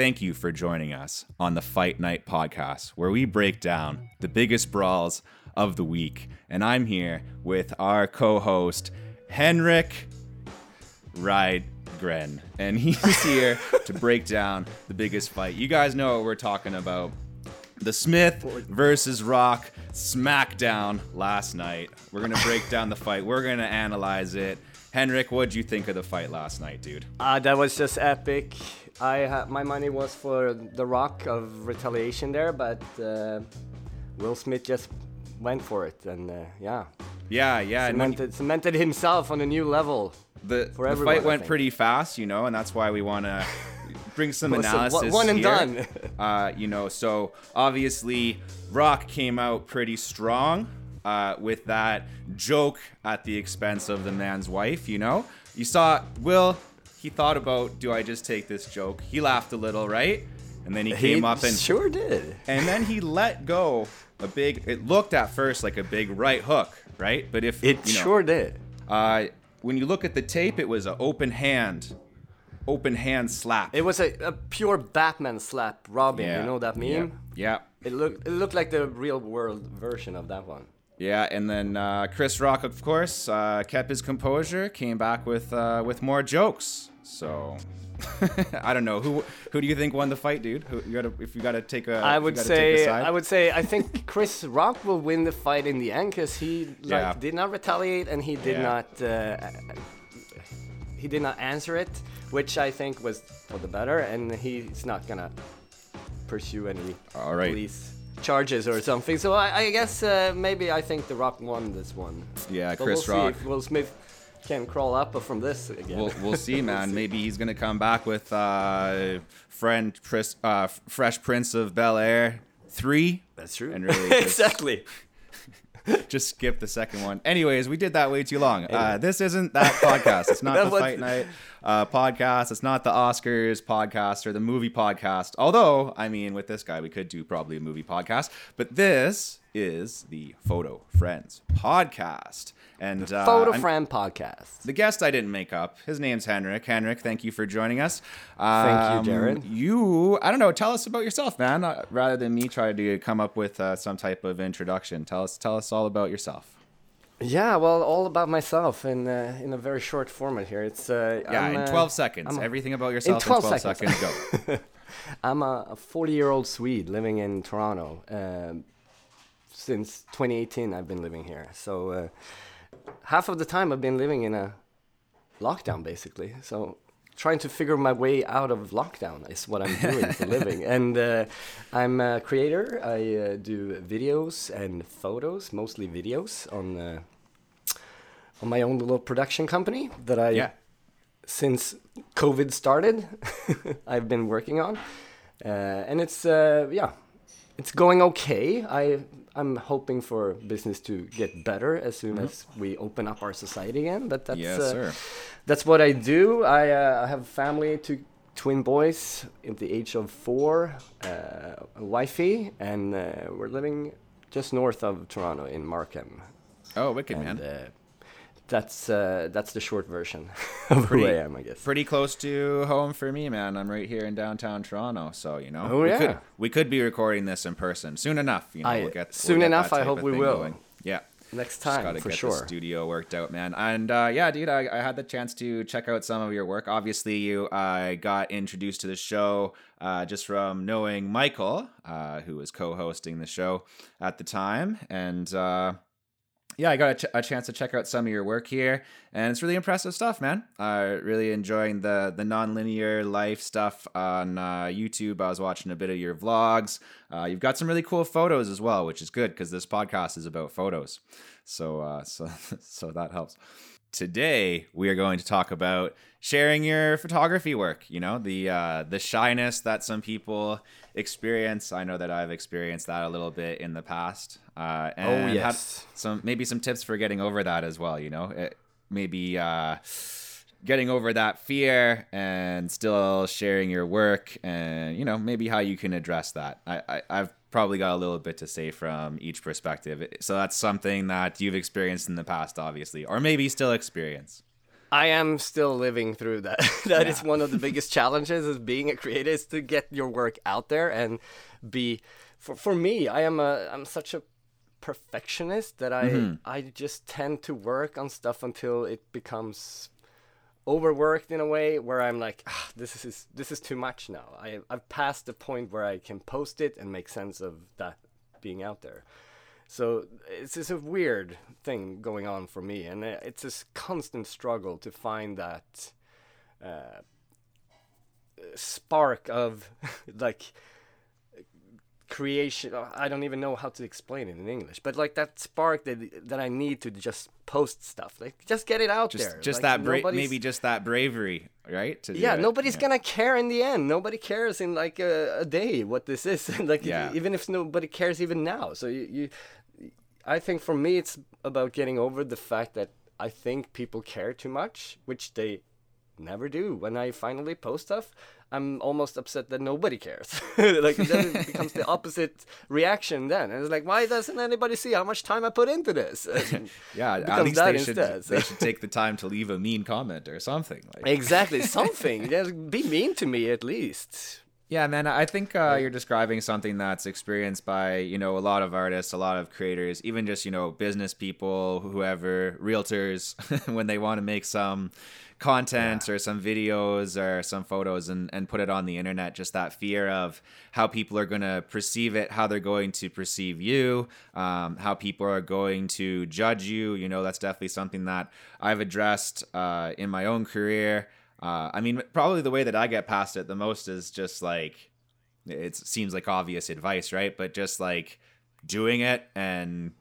thank you for joining us on the Fight Night podcast, where we break down the biggest brawls of the week. And I'm here with our co host, Henrik Rydgren. And he's here to break down the biggest fight. You guys know what we're talking about. The Smith versus Rock SmackDown last night. We're going to break down the fight. We're going to analyze it. Henrik, what'd you think of the fight last night, dude? Uh, that was just epic. I ha- my money was for The Rock of retaliation there, but uh, Will Smith just went for it, and uh, yeah, Yeah, yeah. and when cemented, cemented himself on a new level. the, for the everyone, fight went pretty fast, you know, and that's why we want to bring some Well, so one- analysis. one and here. done. Uh, you know, so obviously Rock came out pretty strong uh, with that joke at the expense of the man's wife. You know, you saw Will. He thought about, do I just take this joke? He laughed a little, right? And then he came he up and sure did. and then he let go a big. It looked at first like a big right hook, right? But if It you know, sure did. uh, when you look at the tape, it was an open hand, open hand slap. It was a, a pure Batman slap, Robin. Yeah, You know that meme? Yeah. It looked it looked like the real world version of that one. Yeah, and then uh, Chris Rock, of course, uh, kept his composure, came back with uh, with more jokes. So I don't know who who do you think won the fight, dude? Who, you gotta if you gotta take a I would gotta take a say? I would say I think Chris Rock will win the fight in the end because he like Yeah. did not retaliate and he did Yeah. not uh, he did not answer it, which I think was for the better, and he's not gonna pursue any All right. police charges or something. So I, I guess uh, maybe I think The Rock won this one. Yeah, But Chris we'll Rock. Will Smith can crawl up from this again. We'll, we'll see, man. Maybe he's gonna come back with uh, friend Pris, uh, Fresh Prince of Bel Air three. That's true. And really just- exactly. just skip the second one. Anyways, we did that way too long. Uh, this isn't that podcast. It's not the Fight Night uh, podcast. It's not the Oscars podcast or the movie podcast. Although, I mean, with this guy, we could do probably a movie podcast. But this is the Photo Friends podcast. And uh, Photo Friend podcast. the guest I didn't make up. His name's Henrik. Henrik, thank you for joining us. Thank you, Um, Jared. You, I don't know. Tell us about yourself, man. Uh, rather than me try to come up with uh, some type of introduction, tell us, tell us all about yourself. Yeah, well, all about myself in uh, in a very short format here. It's uh, Yeah, I'm, in uh, 12 seconds. I'm- Everything about yourself in 12 12, seconds. seconds. Go. I'm a 40 year old Swede living in Toronto. Um, since 2018, I've been living here. So uh, half of the time I've been living in a lockdown, basically. So trying to figure my way out of lockdown is what I'm doing for living. And uh, I'm a creator. I uh, do videos and photos, mostly videos on. Uh, on my own little production company that I Yeah. since COVID started, I've been working on, uh, and it's uh, yeah, it's going okay. I I'm hoping for business to get better as soon as we open up our society again. But that's Yes, uh, sir. that's what I do. I uh, have a family, two twin boys at the age of four, uh, a wifey, and uh, we're living just north of Toronto in Markham. Oh, wicked, And, man. Uh, that's uh, that's the short version of Pretty- who I am, I guess. Pretty close to home for me, man. I'm right here in downtown Toronto, so you know. Oh, we yeah. Could, we could be recording this in person soon enough. You know, I- we'll get soon we'll enough, I hope we will. going. Yeah. Next Just time, gotta for get sure. the studio worked out, man. And uh, yeah, dude, I, I had the chance to check out some of your work. Obviously, you I got introduced to the show uh, just from knowing Michael, uh, who was co-hosting the show at the time, and uh, yeah, I got a, ch- a chance to check out some of your work here, and it's really impressive stuff, man. Uh, really enjoying the the nonlinear life stuff on uh, YouTube. I was watching a bit of your vlogs. Uh, you've got some really cool photos as well, which is good because this podcast is about photos. So uh, so so that helps. Today we are going to talk about sharing your photography work. You know the uh, the shyness that some people experience. I know that I've experienced that a little bit in the past. Uh, and had yes. some maybe some tips for getting over that as well. You know, it, maybe uh, getting over that fear and still sharing your work, and you know maybe how you can address that. I, I I've probably got a little bit to say from each perspective. So that's something that you've experienced in the past, obviously, or maybe still experience. I am still living through that. That is Yeah. one of the biggest challenges is being a creator is to get your work out there and be for for me, I am a I'm such a perfectionist that I Mm-hmm. I just tend to work on stuff until it becomes overworked in a way where I'm like, ah, this is this is too much now. I I've passed the point where I can post it and make sense of that being out there. So it's just a weird thing going on for me, and uh, it's this constant struggle to find that uh, spark of like creation. Uh, I don't even know how to explain it in English, but like that spark that that I need to just post stuff, like just get it out Just there. just Like, that bra- maybe just that bravery, right? To yeah, nobody's Yeah. gonna care in the end. Nobody cares in like a, a day what this is. like Yeah. even if nobody cares even now. So you, you, I think for me it's about getting over the fact that I think people care too much, which they never do. When I finally post stuff, I'm almost upset that nobody cares. like then it becomes the opposite reaction. Then and it's like, why doesn't anybody see how much time I put into this? Yeah, at least they should instead, they should take the time to leave a mean comment or something. Like, exactly something. Just be mean to me at least. Yeah, man, I think uh, you're describing something that's experienced by, you know, a lot of artists, a lot of creators, even just, you know, business people, whoever, realtors, when they want to make some content or some videos or some photos and, and put it on the internet, just that fear of how people are going to perceive it, how they're going to perceive you, um, how people are going to judge you. You know, that's definitely something that I've addressed uh, in my own career. Uh, I mean, probably the way that I get past it the most is just like it seems like obvious advice, right? But just like doing it and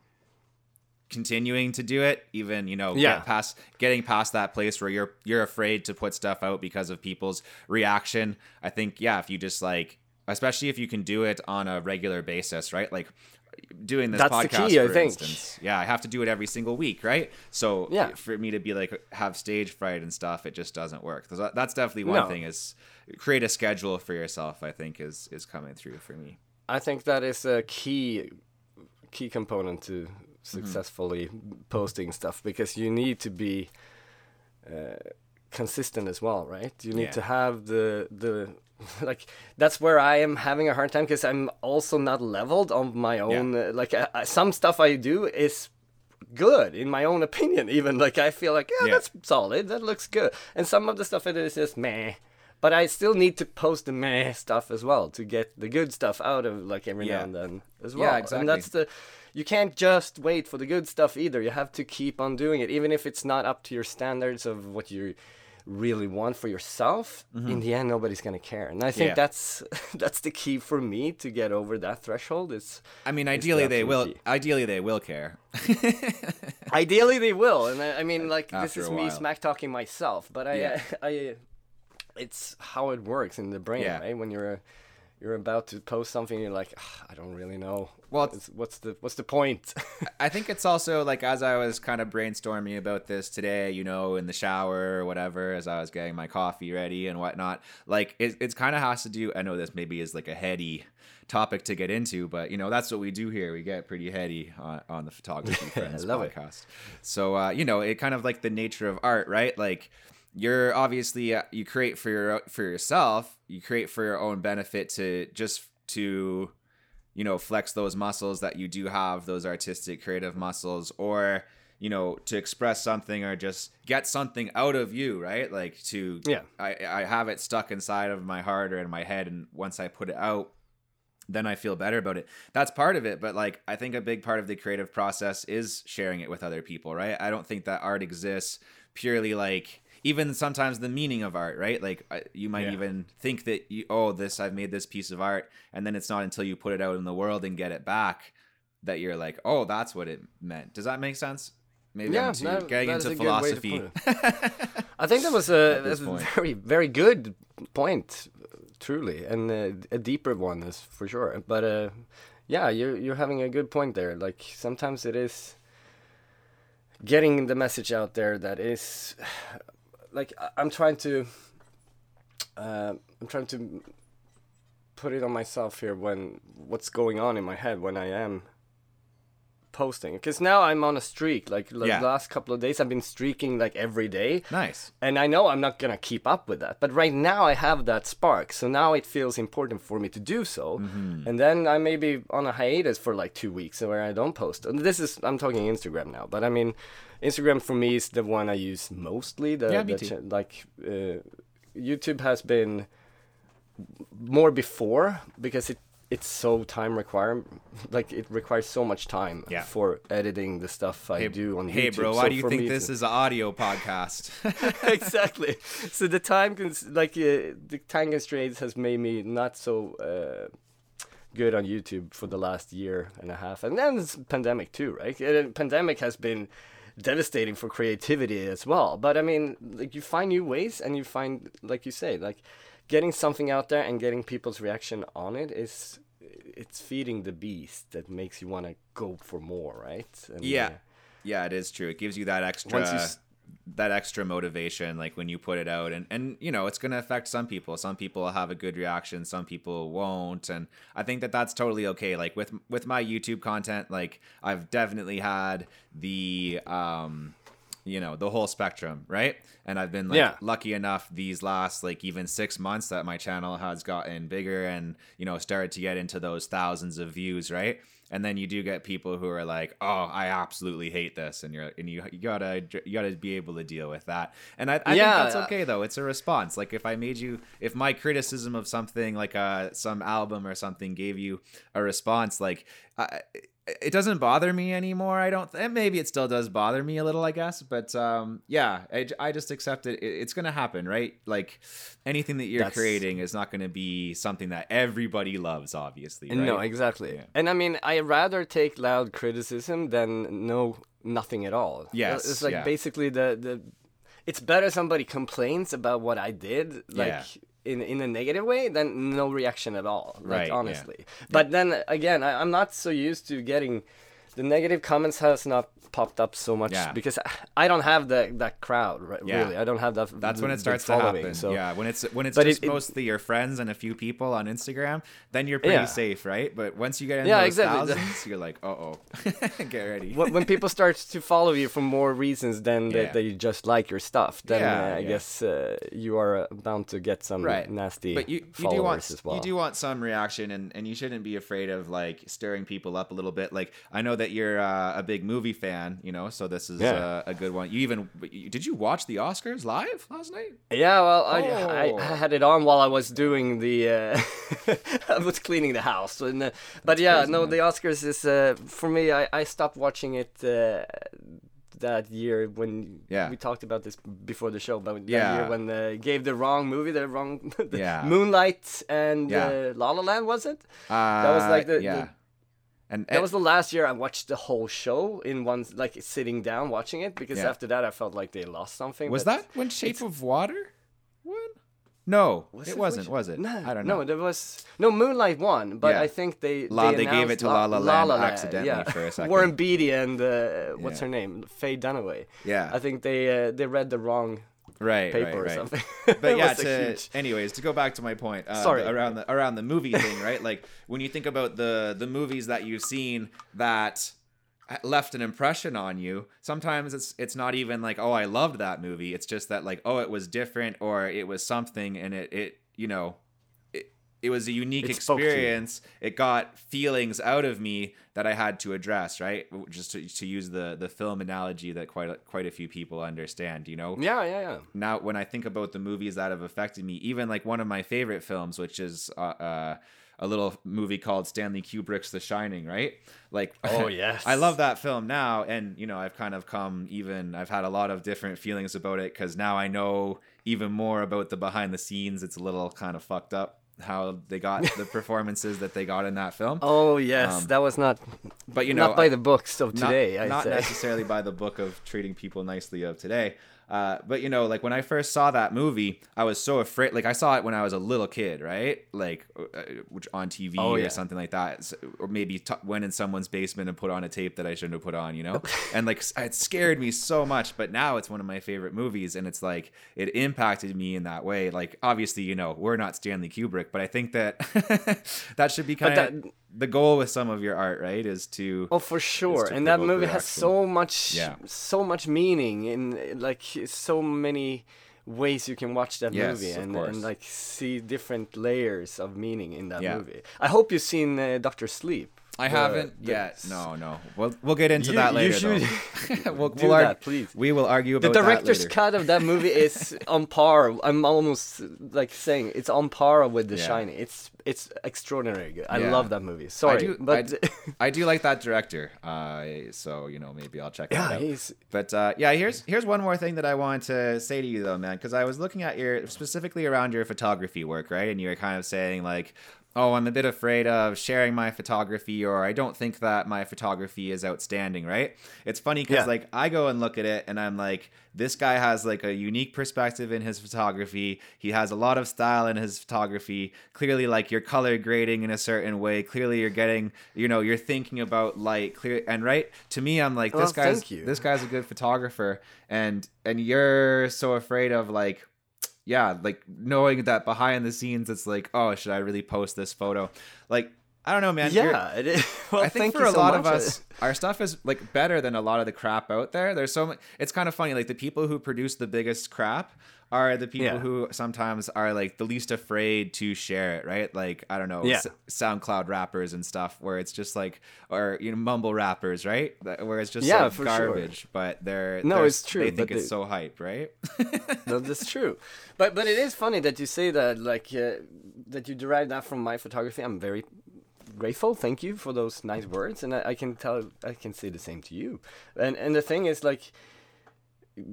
continuing to do it, even you know, Yeah. get past getting past that place where you're you're afraid to put stuff out because of people's reaction. I think yeah, if you just like, especially if you can do it on a regular basis, right? Like doing this That's podcast key, for instance. Yeah, I have to do it every single week, right? So Yeah. for me to be like have stage fright and stuff, it just doesn't work. That's definitely one No. thing is create a schedule for yourself. I think is is coming through for me. I think that is a key key component to successfully posting stuff because you need to be uh, consistent as well, right? You need Yeah. to have the the like that's where I am having a hard time because I'm also not leveled on my own. Uh, like uh, some stuff I do is good in my own opinion. Even like I feel like yeah, Yeah. that's solid, that looks good, and some of the stuff I do is just meh. But I still need to post the meh stuff as well to get the good stuff out of like every Yeah. now and then as well. Yeah, exactly. And that's the you can't just wait for the good stuff either. You have to keep on doing it, even if it's not up to your standards of what you really want for yourself. In the end, nobody's gonna care, and I think Mm-hmm. Yeah. that's that's the key for me to get over that threshold. Is I mean, It's ideally they will. Ideally they will care. ideally they will, and I, I mean, like this is me smack talking myself, but I, Yeah. I, I, it's how it works in the brain, Yeah. right? When you're. You're about to post something, you're like, "Ah, I don't really know. Well, It's- what's the what's the point? I think it's also like as I was kind of brainstorming about this today, you know, in the shower or whatever, as I was getting my coffee ready and whatnot. Like it, it's kind of has to do. I know this maybe is like a heady topic to get into, but you know that's what we do here. We get pretty heady on, on the photography friends love it. podcast. So uh, you know, it kind of like the nature of art, right? Like you're obviously uh, you create for your for yourself. You create for your own benefit to just to you know flex those muscles that you do have those artistic creative muscles or you know to express something or just get something out of you right like to Yeah. i i have it stuck inside of my heart or in my head and once i put it out then i feel better about it that's part of it but like i think a big part of the creative process is sharing it with other people right i don't think that art exists purely like even sometimes the meaning of art right like I- you might Yeah. even think that you oh this i've made this piece of art and then it's not until you put it out in the world and get it back that you're like oh that's what it meant does that make sense maybe Yeah, i'm too, that- getting that is into a good way to philosophy I think that was a, that's a very, very good point, truly, and uh, a deeper one is for sure. But uh, yeah, you're you're having a good point there. Like sometimes it is getting the message out there that is like I'm trying to uh, I'm trying to put it on myself here when what's going on in my head when I am posting because now I'm on a streak. Like the Yeah. last couple of days, I've been streaking like every day. Nice. And I know I'm not gonna keep up with that, but right now I have that spark, so now it feels important for me to do so. Mm-hmm. And then I may be on a hiatus for like two weeks where I don't post. And this is I'm talking Instagram now, but I mean, Instagram for me is the one I use mostly. The, Yeah, me the like uh, YouTube has been more before because it it's so time require like it requires so much time Yeah. for editing the stuff I do on hey, YouTube. bro, So why do you think this to- is an audio podcast? exactly. So the time cons- like uh, the time constraints has made me not so uh, good on YouTube for the last year and a half, and then it's pandemic too, right? Uh, pandemic has been devastating for creativity as well. But I mean, like you find new ways, and you find, like you say, like getting something out there and getting people's reaction on it is it's feeding the beast that makes you want to go for more, right? And, yeah. uh, Yeah, it is true. It gives you that extra Once you that extra motivation like when you put it out and and you know, it's going to affect some people. Some people have a good reaction, some people won't, and I think that that's totally okay. Like with with my YouTube content, like I've definitely had the um you know, the whole spectrum, right? And I've been like Yeah. lucky enough these last like even 6 months that my channel has gotten bigger and you know, started to get into those thousands of views, right? And then you do get people who are like oh i absolutely hate this and you're and you, you gotta you gotta be able to deal with that. And i, I Yeah. think that's okay though. It's a response. Like if i made you if my criticism of something like uh some album or something gave you a response like I, it doesn't bother me anymore i don't and maybe it still does bother me a little i guess but um yeah I just accept it. it it's gonna happen right like anything that you're That's- creating is not gonna be something that everybody loves obviously right? No, exactly. Yeah. And I mean, I rather take loud criticism than no nothing at all. Yes, it's like yeah. basically the the. It's better somebody complains about what I did, like Yeah. In in a negative way, then no reaction at all. Like Right, yeah. honestly. But then again, I, I'm not so used to getting the negative comments has not popped up so much Yeah. because I- don't have the that crowd right, Yeah. really. I don't have that. That's when it starts to happen. So yeah, when it's when it's But just it- it- mostly your friends and a few people on Instagram, then you're pretty Yeah. safe, right? But once you get into Yeah, those exactly. thousands, you're like, uh oh, get ready. when, people start to follow you for more reasons than that they just like your stuff, then uh, I guess uh, you are uh, bound to get some Right. nasty but you, you followers do want as well. you do want some reaction and, and you shouldn't be afraid of like stirring people up a little bit like i know that you're uh, a big movie fan you know so this is Yeah. uh, a good one you even did you watch the oscars live last night Yeah, well, I, I, Oh. I had it on while I was doing the. Uh, I was cleaning the house, and uh, but yeah, crazy, no, man. the Oscars is uh, for me. I, I stopped watching it uh, that year when Yeah. we talked about this before the show, but that Yeah. year when uh, gave the wrong movie, the wrong the Yeah. Moonlight and Yeah. uh, La La Land was it? uh, that was like the- yeah the- and That was the last year I watched the whole show in one like sitting down watching it because Yeah. after that I felt like they lost something. was that when shape of water won no Was it it wasn't which- was it No, i don't know No, there was no Moonlight won, but Yeah. I think they La- they, they gave it to La La Land accidentally yeah. for a second. Warren Beatty and uh, what's her name, Faye Dunaway. yeah I think they uh, they read the wrong right paper right, or right. something. but yeah to huge- anyways to go back to my point uh, Sorry. around the around the movie thing right like when you think about the the movies that you've seen that left an impression on you sometimes it's it's not even like oh i loved that movie it's just that like oh it was different or it was something and it it you know it, was a unique It spoke to you. experience it got feelings out of me that i had to address right just to, to use the the film analogy that quite a, quite a few people understand you know yeah, yeah, yeah. now when I think about the movies that have affected me, even like one of my favorite films, which is uh, uh, a little movie called Stanley Kubrick's The Shining, right? Like, Oh, yes. I love that film now, and you know, I've kind of come even. I've had a lot of different feelings about it because now I know even more about the behind the scenes. It's a little kind of fucked up how they got the performances that they got in that film. Oh yes, Um, that was not but you know, not by the books of not- today. I not say. necessarily by the book of treating people nicely of today. Uh, but you know, like when I first saw that movie, I was so afraid. Like I saw it when I was a little kid, right? Like, uh, which on TV Oh, or yeah. something like that, or maybe t- went in someone's basement and put on a tape that I shouldn't have put on, you know. and like it scared me so much. But now it's one of my favorite movies, and it's like it impacted me in that way. Like obviously, you know, we're not Stanley Kubrick, but I think that that should be kind of the goal with some of your art, right, is to Oh, for sure. And that movie has so much, Yeah. so much meaning in like so many ways you can watch that Yes, movie and, and like see different layers of meaning in that Yeah. movie. I hope you've seen uh, Doctor Sleep. I The- haven't the- yet. No, no. We'll we'll get into You- that you later. should we'll, do we'll that, please. We will argue about that The director's cut of that movie is on par. I'm almost like saying it's on par with The Yeah. Shining. It's it's extraordinary good. I Yeah. love that movie. Sorry, do- but I I do like that director. Uh, so you know maybe I'll check that yeah, out. he's But uh, yeah, here's here's one more thing that I wanted to say to you though, man, because I was looking at your specifically around your photography work, right? And you were kind of saying like, "Oh, I'm a bit afraid of sharing my photography, or I don't think that my photography is outstanding," right? It's funny because Yeah. like I go and look at it, and I'm like, this guy has like a unique perspective in his photography. He has a lot of style in his photography. Clearly, like you're color grading in a certain way. Clearly, you're getting, you know, you're thinking about light. Clear and right. To me, I'm like, Well, this guy's you. this guy's a good photographer, and and you're so afraid of like. Yeah, like knowing that behind the scenes, it's like, oh, should I really post this photo? Like, I don't know, man. Yeah. It is. Well, I think for a so lot of us, our stuff is like better than a lot of the crap out there. There's so much. It's kind of funny. Like the people who produce the biggest crap are the people Yeah. who sometimes are like the least afraid to share it. Right? Like I don't know, Yeah. S- SoundCloud rappers and stuff, where it's just like, or you know, mumble rappers, right? Where it's just Yeah, like for sure. garbage, but they're No, they're- it's true, They think it's they- so hype, right? no, that's true. But but it is funny that you say that like uh, that you derive that from my photography. I'm very grateful. Thank you for those nice words, and I, I can tell I can say the same to you. And and the thing is like.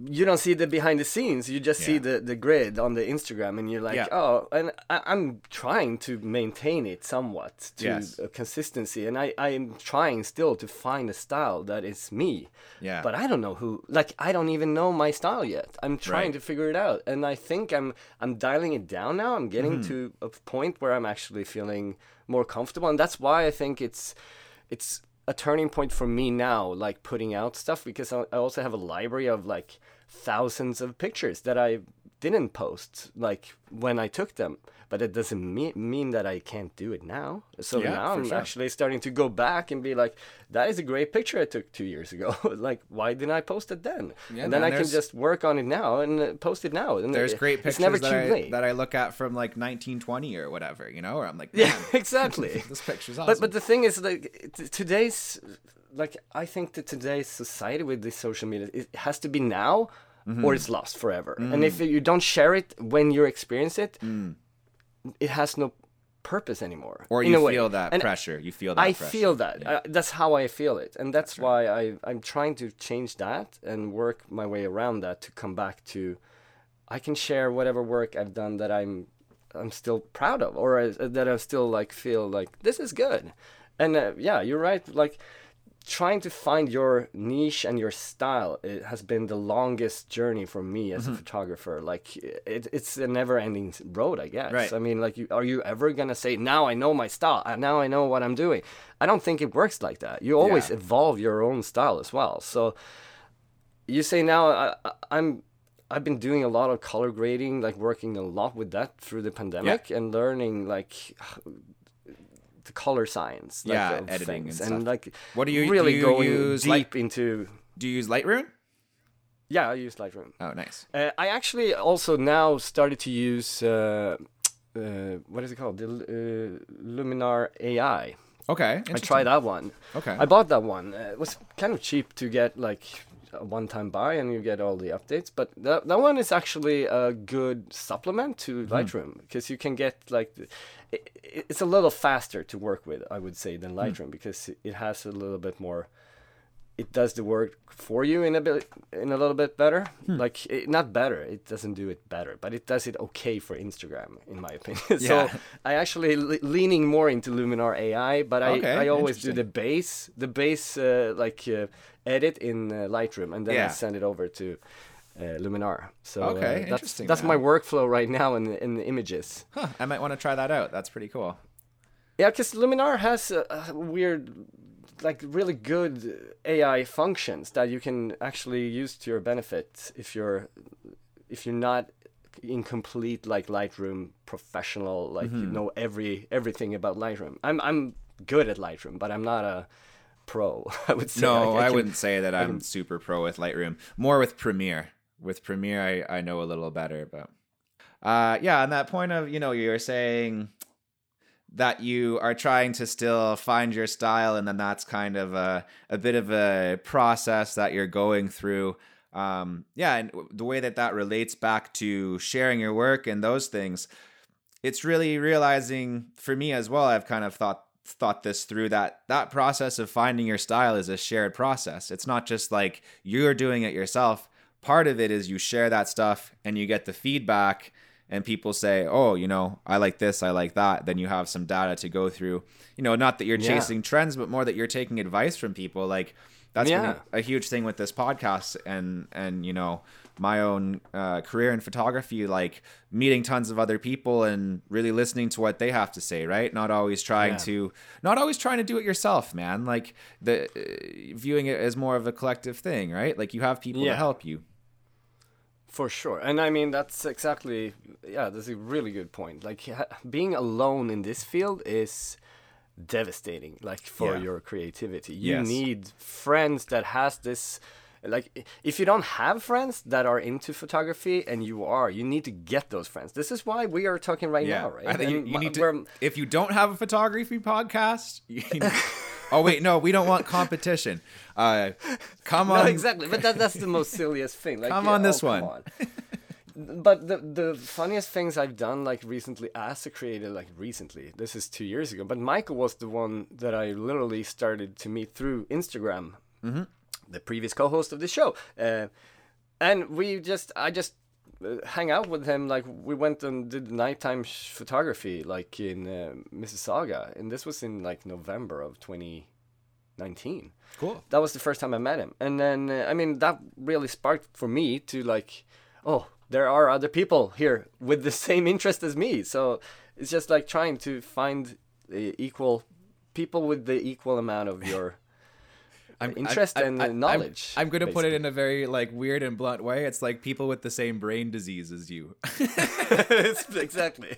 You don't see the behind the scenes. You just see the, the grid on the Instagram, and you're like, Yeah. oh. And I, I'm trying to maintain it somewhat to Yes. a consistency, and I I'm trying still to find a style that is me. Yeah. But I don't know who. Like I don't even know my style yet. I'm trying Right. to figure it out, and I think I'm I'm dialing it down now. I'm getting Mm-hmm. to a point where I'm actually feeling more comfortable, and that's why I think it's it's a turning point for me now. Like putting out stuff because I also have a library of like thousands of pictures that I didn't post like when I took them. But it doesn't mean mean that I can't do it now. So Yeah, now I'm sure. actually starting to go back and be like, that is a great picture I took two years ago. like, why didn't I post it then? Yeah, and then I can just work on it now and uh, post it now. And There's it- great pictures never that, I, late. that I look at from like 1920 or whatever, you know, where I'm like, yeah, exactly. this picture's awesome. But but the thing is, like t- today's, like I think that today's society with the social media, it has to be now, Mm-hmm. or it's lost forever. And if Mm. you don't share it when you experience it, it has no purpose anymore. or you a way. feel that And pressure. You feel that I pressure. feel that. Yeah. Uh, that's how I feel it, and that's why I I'm trying to change that and work my way around that to come back to. I can share whatever work I've done that I'm I'm still proud of, or uh, that I still like feel like this is good, and uh, yeah, you're right. Like trying to find your niche and your style it has been the longest journey for me as Mm-hmm. a photographer like it, it's a never ending road i guess Right. i mean like you, are you ever gonna say now i know my style uh, now i know what i'm doing i don't think it works like that you always Yeah. evolve your own style as well so you say now I, I- i'm i've been doing a lot of color grading like working a lot with that through the pandemic and learning like the color science like, Yeah, editing things. and and like What do you- really do you going use, deep like- into Do you use Lightroom? yeah i use lightroom Oh, nice. uh, i actually also now started to use uh, uh, what is it called the uh, luminar ai Okay. i tried that one Okay. i bought that one uh, it was kind of cheap to get like a one-time buy and you get all the updates but that, that one is actually a good supplement to Mm-hmm. lightroom because you can get like the- it, it- it's a little faster to work with i would say than lightroom because it- has a little bit more it does the work for you in a bit in a little bit better Hmm. like it, not better it doesn't do it better but it does it okay for instagram in my opinion Yeah. so i actually le- leaning more into luminar ai but i, Okay, I always do the base the base uh, like uh, edit in uh, lightroom and then i send it over to uh, luminar so Okay, uh, that's interesting, that's man. my workflow right now in the, in the images Huh, I might want to try that out. That's pretty cool. yeah, because Luminar has a, a weird, like really good AI functions that you can actually use to your benefit if you're if you're not in complete like Lightroom professional, like you know every everything about Lightroom. I'm I'm good at Lightroom, but I'm not a pro. I would say. No, Like, I, can- wouldn't say that I'm super pro with Lightroom. More with Premiere. With Premiere, I, I know a little better, but uh, yeah, on that point of you know you're saying that you are trying to still find your style, and then that's kind of a a bit of a process that you're going through. Um, yeah, and the way that that relates back to sharing your work and those things, it's really realizing for me as well. I've kind of thought thought this through that that process of finding your style is a shared process. It's not just like you're doing it yourself. Part of it is you share that stuff and you get the feedback and people say, "Oh, you know, I like this, I like that." Then you have some data to go through. You know, not that you're Yeah. chasing trends, but more that you're taking advice from people. Like that's been a, a huge thing with this podcast and and you know my own uh, career in photography like meeting tons of other people and really listening to what they have to say right not always trying Yeah. to not always trying to do it yourself man like the uh, viewing it as more of a collective thing right like you have people to help you For sure. And I mean, that's exactly, yeah, that's a really good point. Like, being alone in this field is devastating, like, for Yeah. your creativity. You Yes. need friends that has this, like, if you don't have friends that are into photography and you are, you need to get those friends. This is why we are talking right now, right? I think you, you need to. If you don't have a photography podcast, you need- oh wait, no, we don't want competition. Uh, come No, on, exactly. But that, that's the most silliest thing. Like, Come yeah, on this oh, one. on. but the the funniest things I've done like recently as a creator, like recently, this is two years ago. But Michael was the one that I literally started to meet through Instagram, mm-hmm. the previous co-host of the show, uh, and we just I just. Uh, hang out with him like we went and did nighttime sh- photography like in uh, Mississauga and this was in like November of 2019 cool. that was the first time I met him. And then, uh, I mean, that really sparked for me to like, oh, there are other people here with the same interest as me. So it's just like trying to find the equal people with the equal amount of your interest I'm, and uh, knowledge. I'm, going to put it in a very like weird and blunt way. It's like people with the same brain disease as you. exactly.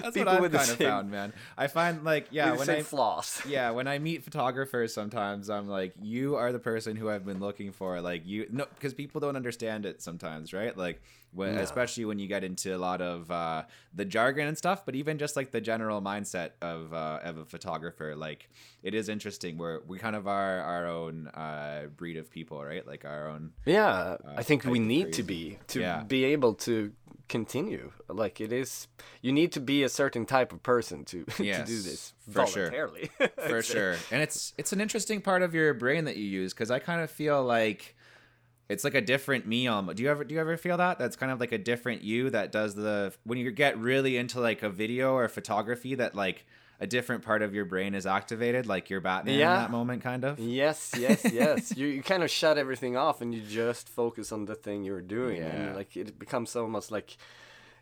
That's People what I've the kind of same- found, man. I find like yeah, when I flaws. yeah, when I meet photographers, sometimes I'm like, you are the person who I've been looking for. Like you, no, because people don't understand it sometimes, right? Like when, No. especially when you get into a lot of uh, the jargon and stuff, but even just like the general mindset of uh, of a photographer, like it is interesting. Where we kind of are our own uh, breed of people, right? Like our own. Yeah, I think we need to be to Yeah. be able to continue. Like it is, you need to be a certain type of person to to do this for sure. voluntarily. for sure and it's it's an interesting part of your brain that you use because i kind of feel like it's like a different me almost do you ever do you ever feel that that's kind of like a different you that does the when you get really into like a video or photography that like a different part of your brain is activated like you're batman Yeah. in that moment kind of Yes, yes, yes. you you kind of shut everything off and you just focus on the thing you're doing, Yeah. and like it becomes almost like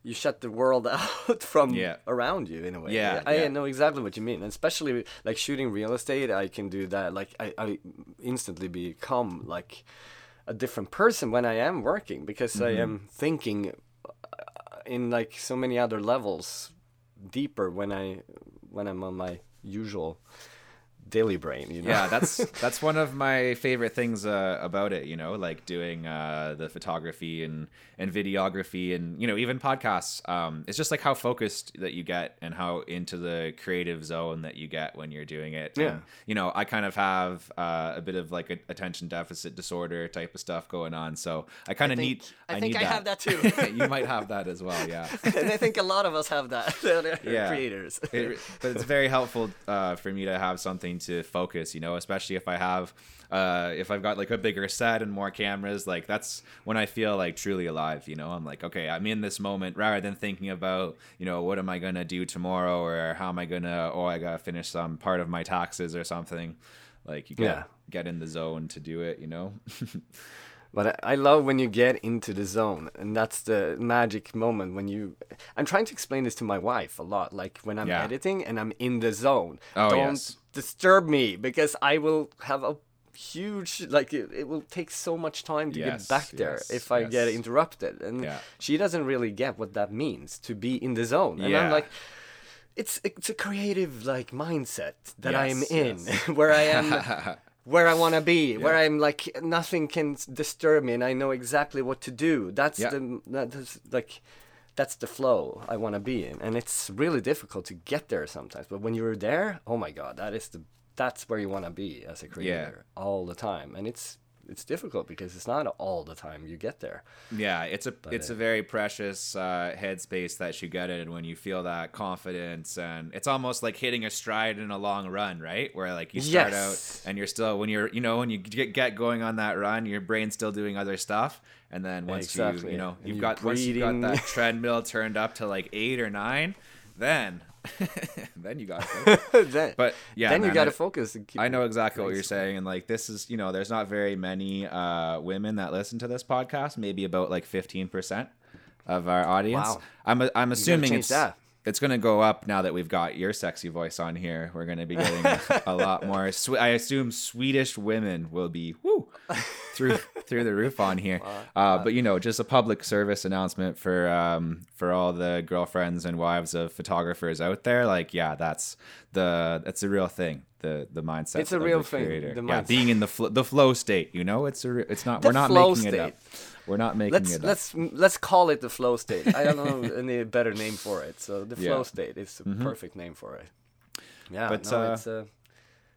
you shut the world out from Yeah. around you in a way. Yeah, I yeah. know exactly what you mean. And especially like shooting real estate, I can do that. Like I, I instantly become like a different person when I am working because I Mm-hmm. am thinking uh, in like so many other levels deeper when I when I'm on my usual daily brain. You know? yeah that's that's one of my favorite things uh, about it you know like doing uh, the photography and and videography and you know even podcasts um, it's just like how focused that you get and how into the creative zone that you get when you're doing it Yeah. And, you know i kind of have uh, a bit of like a attention deficit disorder type of stuff going on so i kind of need I think need I have that too. you might have that as well yeah and I think a lot of us have that. Yeah. creators. it, but it's very helpful uh, for me to have something to focus you know especially if i have uh, if i've got like a bigger set and more cameras like that's when i feel like truly alive you know i'm like okay i'm in this moment rather than thinking about you know what am i gonna do tomorrow or how am i gonna oh i gotta finish some part of my taxes or something like you get Yeah. get in the zone to do it you know But I I love when you get into the zone, and that's the magic moment when you. I'm trying to explain this to my wife a lot. Like when I'm Yeah. editing and I'm in the zone, Oh, don't yes. Disturb me because I will have a huge like it, it will take so much time to Yes, get back there yes, if I get interrupted, and Yeah. she doesn't really get what that means to be in the zone, and Yeah. I'm like. it's it's a creative like mindset that I'm in, yes. where I am where I want to be, where I'm like nothing can disturb me, and I know exactly what to do. That's Yeah. the that's like that's the flow I want to be in, and it's really difficult to get there sometimes. But when you're there, oh my god, that is the that's where you want to be as a creator all the time, and it's it's difficult because it's not all the time you get there. Yeah, it's a it's uh, a very precious uh, headspace that you get in when you feel that confidence, and it's almost like hitting a stride in a long run, right? Where like you start Yes. out and you're still when you're you know when you get get going on that run, your brain's still doing other stuff, and then once you Exactly. you know you've got once you've got that treadmill turned up to like eight or nine, then then you got then, But yeah, then you got to focus. and keep I know exactly what you're saying, and like this is, you know, there's not very many uh, women that listen to this podcast. Maybe about like 15 percent of our audience. Wow. I'm I'm assuming it's that. it's going to go up now that we've got your sexy voice on here. We're going to be getting a, lot more. I assume Swedish women will be whoo through through the roof on here. Uh, but you know, just a public service announcement for um, for all the girlfriends and wives of photographers out there. Like, yeah, that's the that's a real thing. The the mindset. It's a real thing, the yeah, being in the fl- the flow state. You know, it's a re- it's not. The we're not making it up. We're not making let's it up. let's let's call it the flow state. I don't know any better name for it. So the flow Yeah. state is the perfect name for it. Yeah, But, no, uh, it's a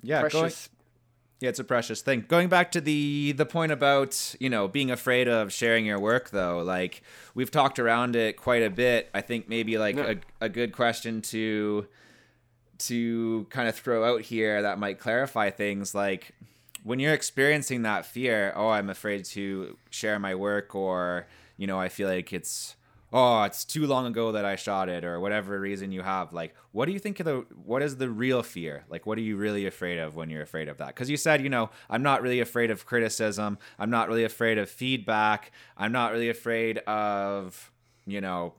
yeah, precious. Yeah, it's a precious thing. Going back to the the point about you know being afraid of sharing your work, though, like we've talked around it quite a bit. I think maybe like Yeah. a, a good question to to kind of throw out here that might clarify things like when you're experiencing that fear oh i'm afraid to share my work or you know i feel like it's oh it's too long ago that i shot it or whatever reason you have like what do you think of the what is the real fear like what are you really afraid of when you're afraid of that because you said you know i'm not really afraid of criticism i'm not really afraid of feedback i'm not really afraid of you know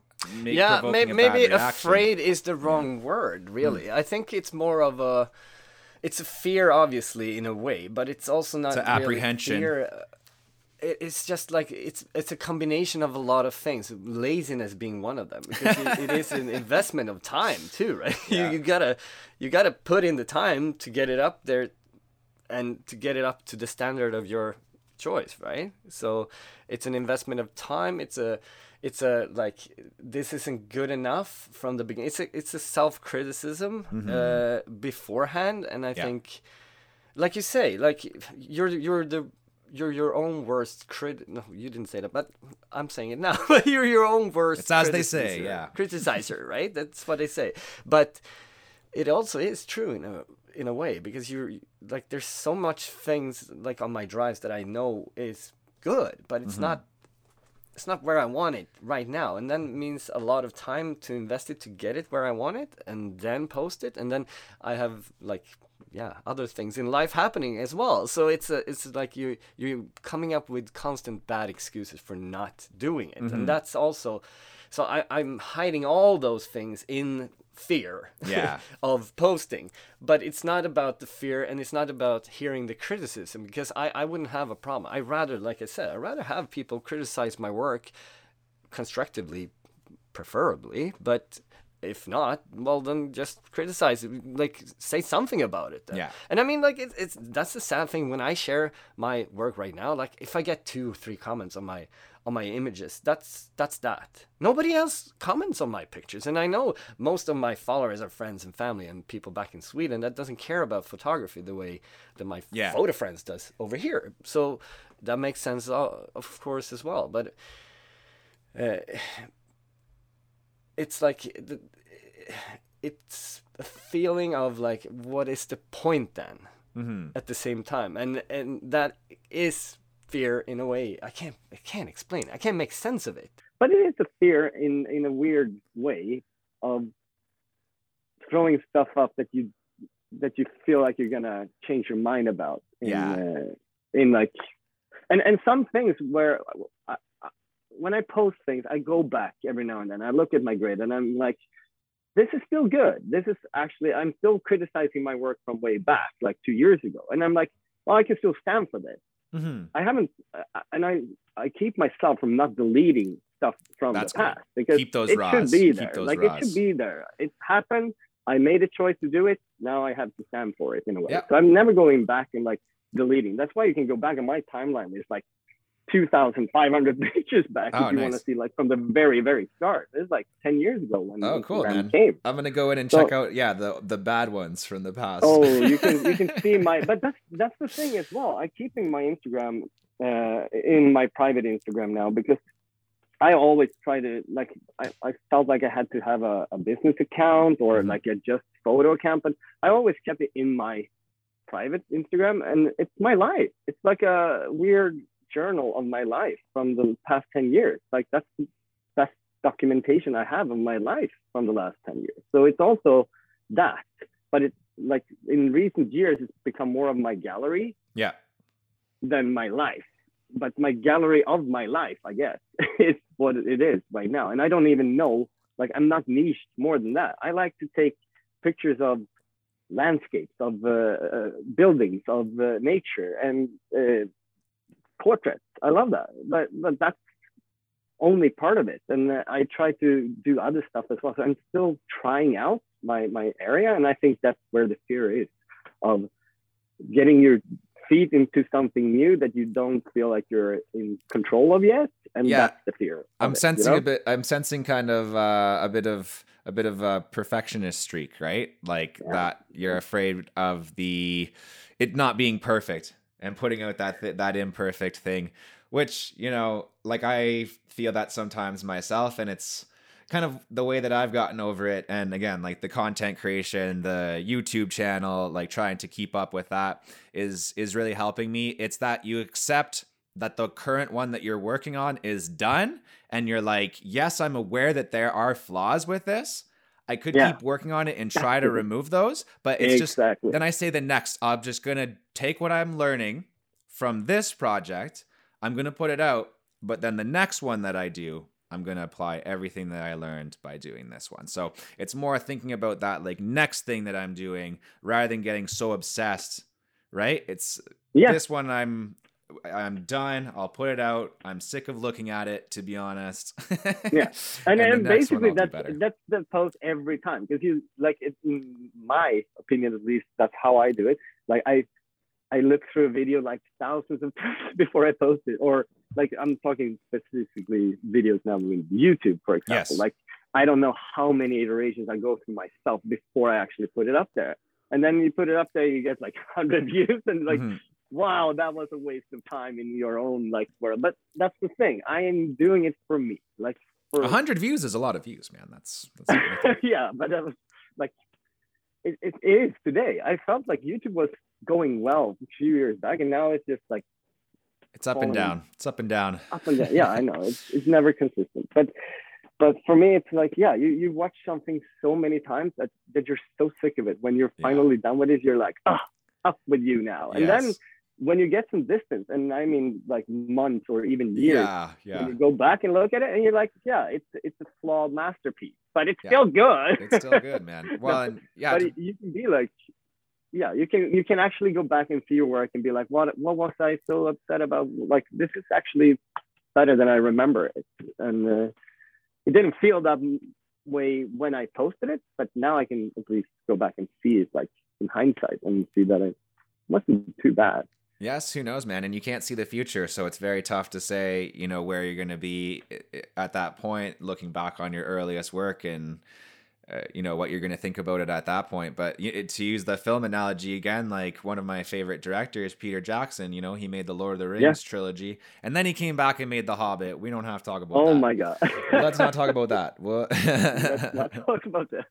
yeah, may, maybe afraid is the wrong word. Really, Hmm. I think it's more of a. It's a fear, obviously, in a way, but it's also not It's a really apprehension. fear. It, it's just like it's it's a combination of a lot of things. Laziness being one of them, because it, it is an investment of time too, right? Yeah. you, you gotta you gotta put in the time to get it up there, and to get it up to the standard of your choice, right? So it's an investment of time. It's a it's a like this isn't good enough from the beginning. It's a it's a self criticism uh, beforehand, and I Yeah. think, like you say, like you're you're the you're your own worst crit. No, you didn't say that, but I'm saying it now. But you're your own worst. It's as they say, yeah. criticizer, right? That's what they say. But it also is true in a in a way because you're like there's so much things like on my drives that I know is good, but it's mm-hmm. not it's not where I want it right now, and then means a lot of time to invest it to get it where I want it, and then post it, and then I have like yeah other things in life happening as well. So it's a it's like you you're coming up with constant bad excuses for not doing it, and mm-hmm. that's also so I I'm hiding all those things in fear Yeah. of posting but it's not about the fear and it's not about hearing the criticism because I, I wouldn't have a problem i rather like i said i rather have people criticize my work constructively preferably but if not well then just criticize it like say something about it then. Yeah. and i mean like it's, it's that's the sad thing when i share my work right now like if i get two three comments on my on my images that's that's that nobody else comments on my pictures and i know most of my followers are friends and family and people back in sweden that doesn't care about photography the way that my Yeah. photo friends does over here so that makes sense uh, of course as well but uh, it's like it's a feeling of like what is the point then? Mm-hmm. at the same time. And and that is fear in a way. I can't i can't explain i can't make sense of it. But it is a fear in in a weird way of throwing stuff up that you that you feel like you're gonna change your mind about in, Yeah. uh, in like and and some things where I, I, when i post things i go back every now and then i look at my grid and i'm like this is still good this is actually i'm still criticizing my work from way back like two years ago and i'm like well i can still stand for this Mm-hmm. I haven't, uh, and I I keep myself from not deleting stuff from That's the past because Keep those it raws. should be Keep there. those like raws. it should be there. It happened. I made a choice to do it. Now I have to stand for it in a way. Yeah. So I'm never going back and like deleting. That's why you can go back in my timeline. It's like 2,500 pictures back Oh, if you want to see like from the very, very start. It's like 10 years ago when Oh, cool, man. came. I'm gonna go in and So- check out yeah the the bad ones from the past. Oh, you can you can see my but that's that's the thing as well. I'm keeping my Instagram uh, in my private Instagram now because I always try to like I, I felt like I had to have a, a business account or Mhm. like a just photo account, but I always kept it in my private Instagram and it's my life. It's like a weird journal of my life from the past 10 years. Like that's the best documentation I have of my life from the last 10 years. So it's also that, but it's like in recent years, it's become more of my gallery yeah. than my life. But my gallery of my life, I guess, is what it is right now. And I don't even know, like, I'm not niched more than that. I like to take pictures of landscapes, of uh, uh, buildings, of uh, nature, and uh, portraits. I love that. But, but that's only part of it. And I try to do other stuff as well. So I'm still trying out my, my area. And I think that's where the fear is of getting your feet into something new that you don't feel like you're in control of yet. And Yeah. that's the fear. I'm it, you sensing know? a bit. I'm sensing kind of uh, a bit of a bit of a perfectionist streak, right? Like Yeah. that you're afraid of the it not being perfect and putting out that th- that imperfect thing, which you know, like I feel that sometimes myself, and it's kind of the way that I've gotten over it. And again, like the content creation, the YouTube channel, like trying to keep up with that is is really helping me. It's that you accept that the current one that you're working on is done and you're like, yes, I'm aware that there are flaws with this. I could Yeah. keep working on it and try to remove those, but it's just exactly. then I say the next, I'm just gonna take what I'm learning from this project, I'm gonna put it out, but then the next one that I do, I'm gonna apply everything that I learned by doing this one. So it's more thinking about that like next thing that I'm doing rather than getting so obsessed, right? It's yeah. this one I'm I'm done. I'll put it out. I'm sick of looking at it, to be honest. Yeah. and, the and basically that's that's the post every time because you like it in my opinion at least that's how I do it. Like I I look through a video like thousands of times before I post it, or like I'm talking specifically videos now with YouTube, for example. Yes. Like I don't know how many iterations I go through myself before I actually put it up there. And then you put it up there, you get like 100 views, and like, Mhm. Wow, that was a waste of time in your own like world. But that's the thing. I am doing it for me. Like for A hundred views is a lot of views, man. That's, that's yeah, but that was like it, it is today. I felt like YouTube was going well a few years back, and now it's just like it's up and down. It's up and down. up and down. Yeah, I know it's it's never consistent, but but for me, it's like yeah, you you watch something so many times that that you're so sick of it. When you're Yeah. finally done with it, you're like ah, up with you now, and then Yes. When you get some distance, and I mean like months or even years. yeah, yeah. you go back and look at it, and you're like, yeah, it's it's a flawed masterpiece, but it's Yeah. still good. It's still good, man. Well, and yeah, but you can be like yeah you can you can actually go back and see your work and be like what what was i so upset about like this is actually better than i remember it and uh, it didn't feel that way when i posted it but now i can at least go back and see it like in hindsight and see that it wasn't too bad Yes, who knows, man? And you can't see the future, so it's very tough to say, you know, where you're going to be i- i- at that point, looking back on your earliest work and, uh, you know, what you're going to think about it at that point. But to use the film analogy again, like one of my favorite directors, Peter Jackson, you know, he made the Lord of the Rings Yeah. trilogy, and then he came back and made The Hobbit. We don't have to talk about oh that. my god let's not talk about that. Well, let's not talk about that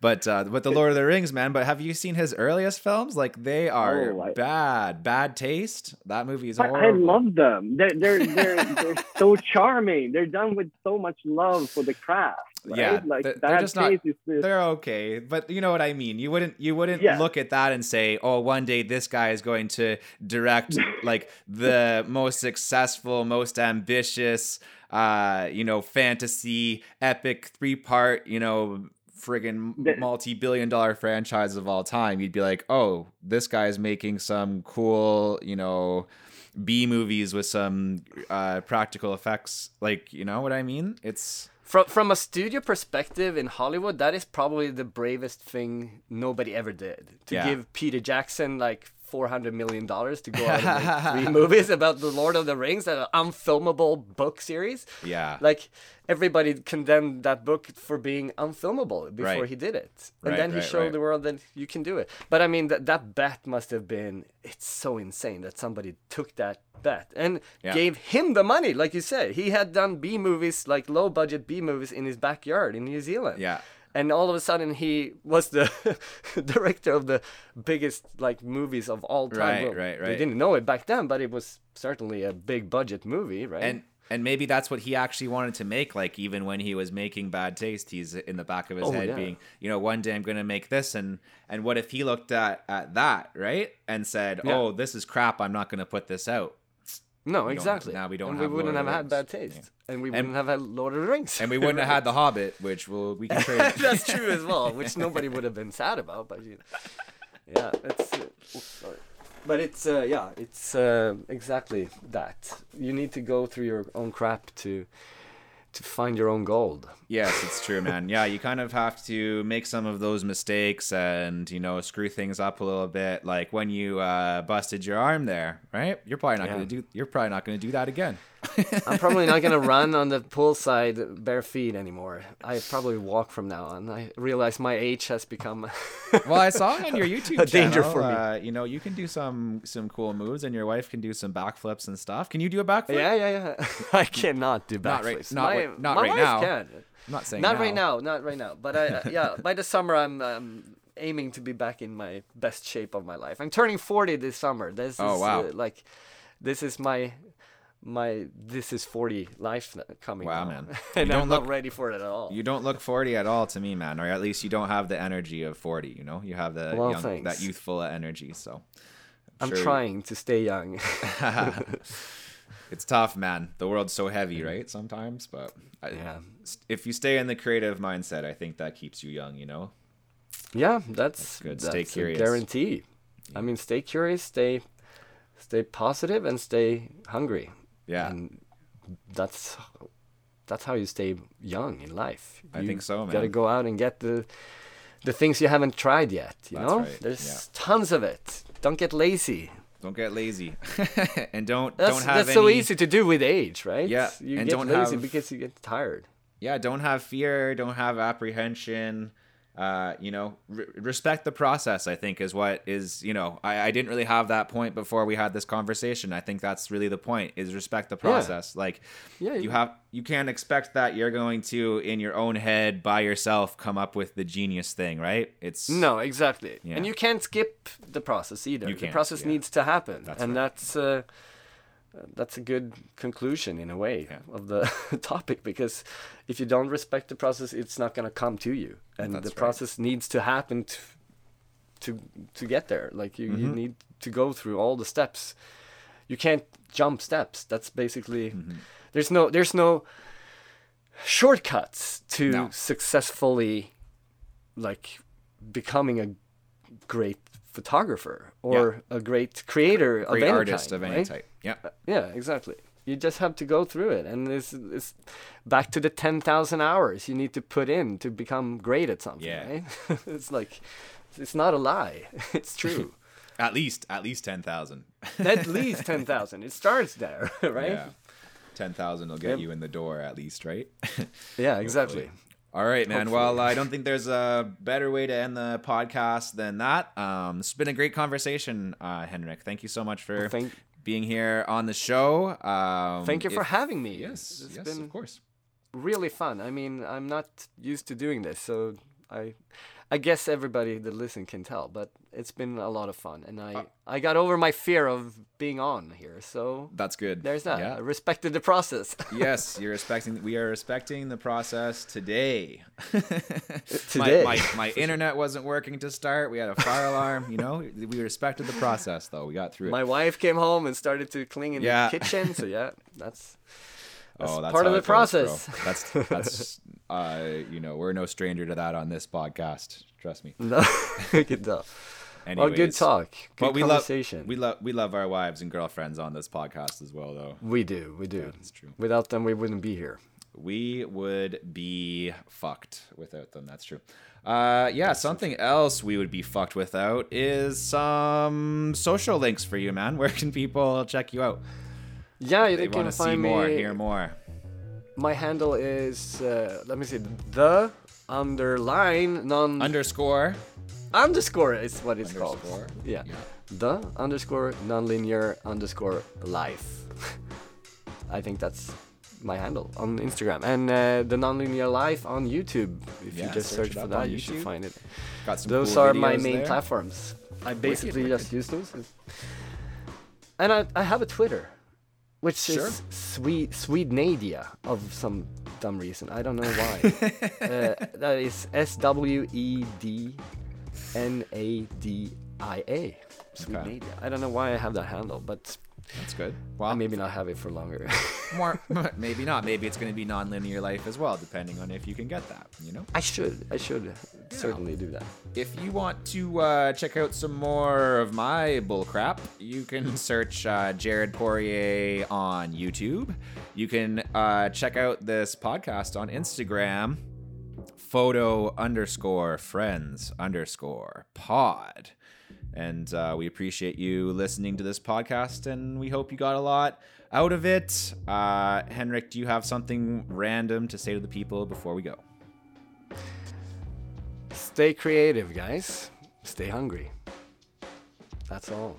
but uh, but the Lord of the Rings, man. But have you seen his earliest films? Like they are Oh, I- bad, bad taste. That movie is I, horrible. I love them. They're they're they're, they're so charming. They're done with so much love for the craft. Right? Yeah, like they're- that just not- is They're okay, but you know what I mean. You wouldn't you wouldn't Yeah. look at that and say, "Oh, one day this guy is going to direct like the most successful, most ambitious, uh, you know, fantasy epic three-part, you know, friggin' multi-billion dollar franchise of all time." You'd be like, "Oh, this guy's making some cool, you know, B movies with some uh practical effects." Like, you know what I mean? It's from from a studio perspective in Hollywood, that is probably the bravest thing nobody ever did. To Yeah. give Peter Jackson like four hundred million dollars to go out and make three movies about the Lord of the Rings, an unfilmable book series. Yeah. Like everybody condemned that book for being unfilmable before Right. he did it, and Right, then he right, showed the world that you can do it. But I mean, that that bet must have been it's so insane that somebody took that bet and Yeah. gave him the money, like you said. He had done B movies, like low budget B movies, in his backyard in New Zealand. Yeah. And all of a sudden, he was the director of the biggest like movies of all time. Right, Well, right, We right. didn't know it back then, but it was certainly a big budget movie, right? and and maybe that's what he actually wanted to make like even when he was making bad taste he's in the back of his Oh, head yeah. being you know one day i'm going to make this and and what if he looked at at that right and said Yeah. oh this is crap i'm not going to put this out no, exactly. now we don't and we wouldn't have had bad taste, and we wouldn't have had Lord of the Rings, and we wouldn't have had the hobbit which will we can trade That's true as well, which nobody would have been sad about. But you yeah, it's. Uh, oops, sorry. But it's uh, yeah, it's uh, exactly that. You need to go through your own crap to to find your own gold. Yes, it's true, man. Yeah, you kind of have to make some of those mistakes and, you know, screw things up a little bit. Like when you uh, busted your arm there, right? You're probably not Yeah. going to do you're probably not to do that again. I'm probably not gonna run on the poolside bare feet anymore. I probably walk from now on. I realize my age has become. Well, I saw on your YouTube A danger channel, for me. Uh, you know, you can do some some cool moves, and your wife can do some backflips and stuff. Can you do a backflip? yeah, yeah, yeah. I cannot do Not right- backflips. not my, right- not my right wife now. Can. I'm not saying Not right now, not right now. But I, uh, yeah, by the summer I'm um, aiming to be back in my best shape of my life. I'm turning 40 this summer. This Oh, is wow. uh, like, this is my my this is 40 life coming. Wow, now. man. You and don't I'm look- not ready for it at all. You don't look 40 at all to me, man. Or at least you don't have the energy of 40. You know, you have the Well, young, that youthful energy. So I'm sure- trying to stay young. It's tough, man. The world's so heavy, right? Sometimes, but I, yeah. if you stay in the creative mindset, I think that keeps you young. You know. Yeah, that's, good. that's Stay curious. guarantee. I mean, stay curious, stay stay positive, and stay hungry. Yeah. and that's that's how you stay young in life. I think so, man. You Got to go out and get the the things you haven't tried yet. You That's know, right, there's yeah. tons of it. Don't get lazy. Don't get lazy, and don't That's don't have that's any, so easy to do with age, right? Yeah, you and get don't lazy have- because you get tired. Yeah, don't have fear. Don't have apprehension. Uh, you know, re- respect the process. I think is what is. You know, I, I didn't really have that point before we had this conversation. I think that's really the point: is respect the process. Like, Yeah, you have you can't expect that you're going to in your own head by yourself come up with the genius thing, right? It's No, exactly. Yeah. And you can't skip the process either. The process yeah. needs to happen, That's and right. that's uh, that's a good conclusion in a way Yeah. of the topic because if you don't respect the process, it's not going to come to you, and That's the right. process needs to happen to to to get there. Like you, you Mm-hmm. need to go through all the steps. You can't jump steps. That's basically Mm-hmm. there's no there's no shortcuts to No. successfully like becoming a great photographer or a great creator great of any artist kind, of any right? type. Yeah. Uh, yeah, exactly. You just have to go through it, and it's, it's back to the ten thousand hours you need to put in to become great at something. Yeah. Right? it's like it's not a lie; it's true. At least at least ten thousand. at least ten thousand. It starts there, right? Yeah. Ten thousand will get Yep. you in the door at least, right? Yeah, exactly. All right, man. Hopefully. Well, I don't think there's a better way to end the podcast than that. Um, has been a great conversation, uh, Henrik. Thank you so much for thank- being here on the show. Um, Thank you for having me. Yes, it's yes, been of course. really fun. I mean, I'm not used to doing this, so I, I guess everybody that listen can tell. But it's been a lot of fun, and I, Uh, I got over my fear of being on here. So That's good. there's that. Yeah. I respected the process. yes, you're respecting. We are respecting the process today. Today. my, my, my internet wasn't working to start. We had a fire alarm. You know, we respected the process though. We got through it. my wife came home and started to clean in Yeah. the kitchen. So yeah, that's that's oh, that's part of the it goes, process. That's that's uh, you know, we're no stranger to that on this podcast. Trust me. no, good talk. Well, good talk. Good But we love conversation. we love we love our wives and girlfriends on this podcast as well, though. we do, we do. That's true. Without them, we wouldn't be here. we would be fucked without them. That's true. Uh, yeah, something else we would be fucked without is some social links for you, man. Where can people check you out? Yeah, you They can want to see find more, me. hear more. My handle is uh, let me see the underline non Underscore. underscore is what it's called. Yeah. Yeah. The underscore nonlinear underscore life. I think that's my handle on Instagram and uh, the nonlinear life on YouTube. If Yeah, you just search search, for that, you should find it. Got some. Those cool are my main there. platforms. I basically wicked. just use those. And I, I have a Twitter, which Sure. is Swede Swednadia of some dumb reason. I don't know why. uh, that is S W E D N A D I A. Swednadia. I don't know why I have that handle, but That's good. Well, maybe not have it for longer. more. maybe not. Maybe it's going to be non-linear life as well, depending on if you can get that. You know. I should. I should certainly do that. If you want to uh, check out some more of my bullcrap, you can search uh, Jared Poirier on YouTube. You can uh, check out this podcast on Instagram, photo underscore friends underscore pod. And uh, we appreciate you listening to this podcast, and we hope you got a lot out of it. Uh, Henrik, do you have something random to say to the people before we go? Stay creative, guys. Stay hungry. That's all.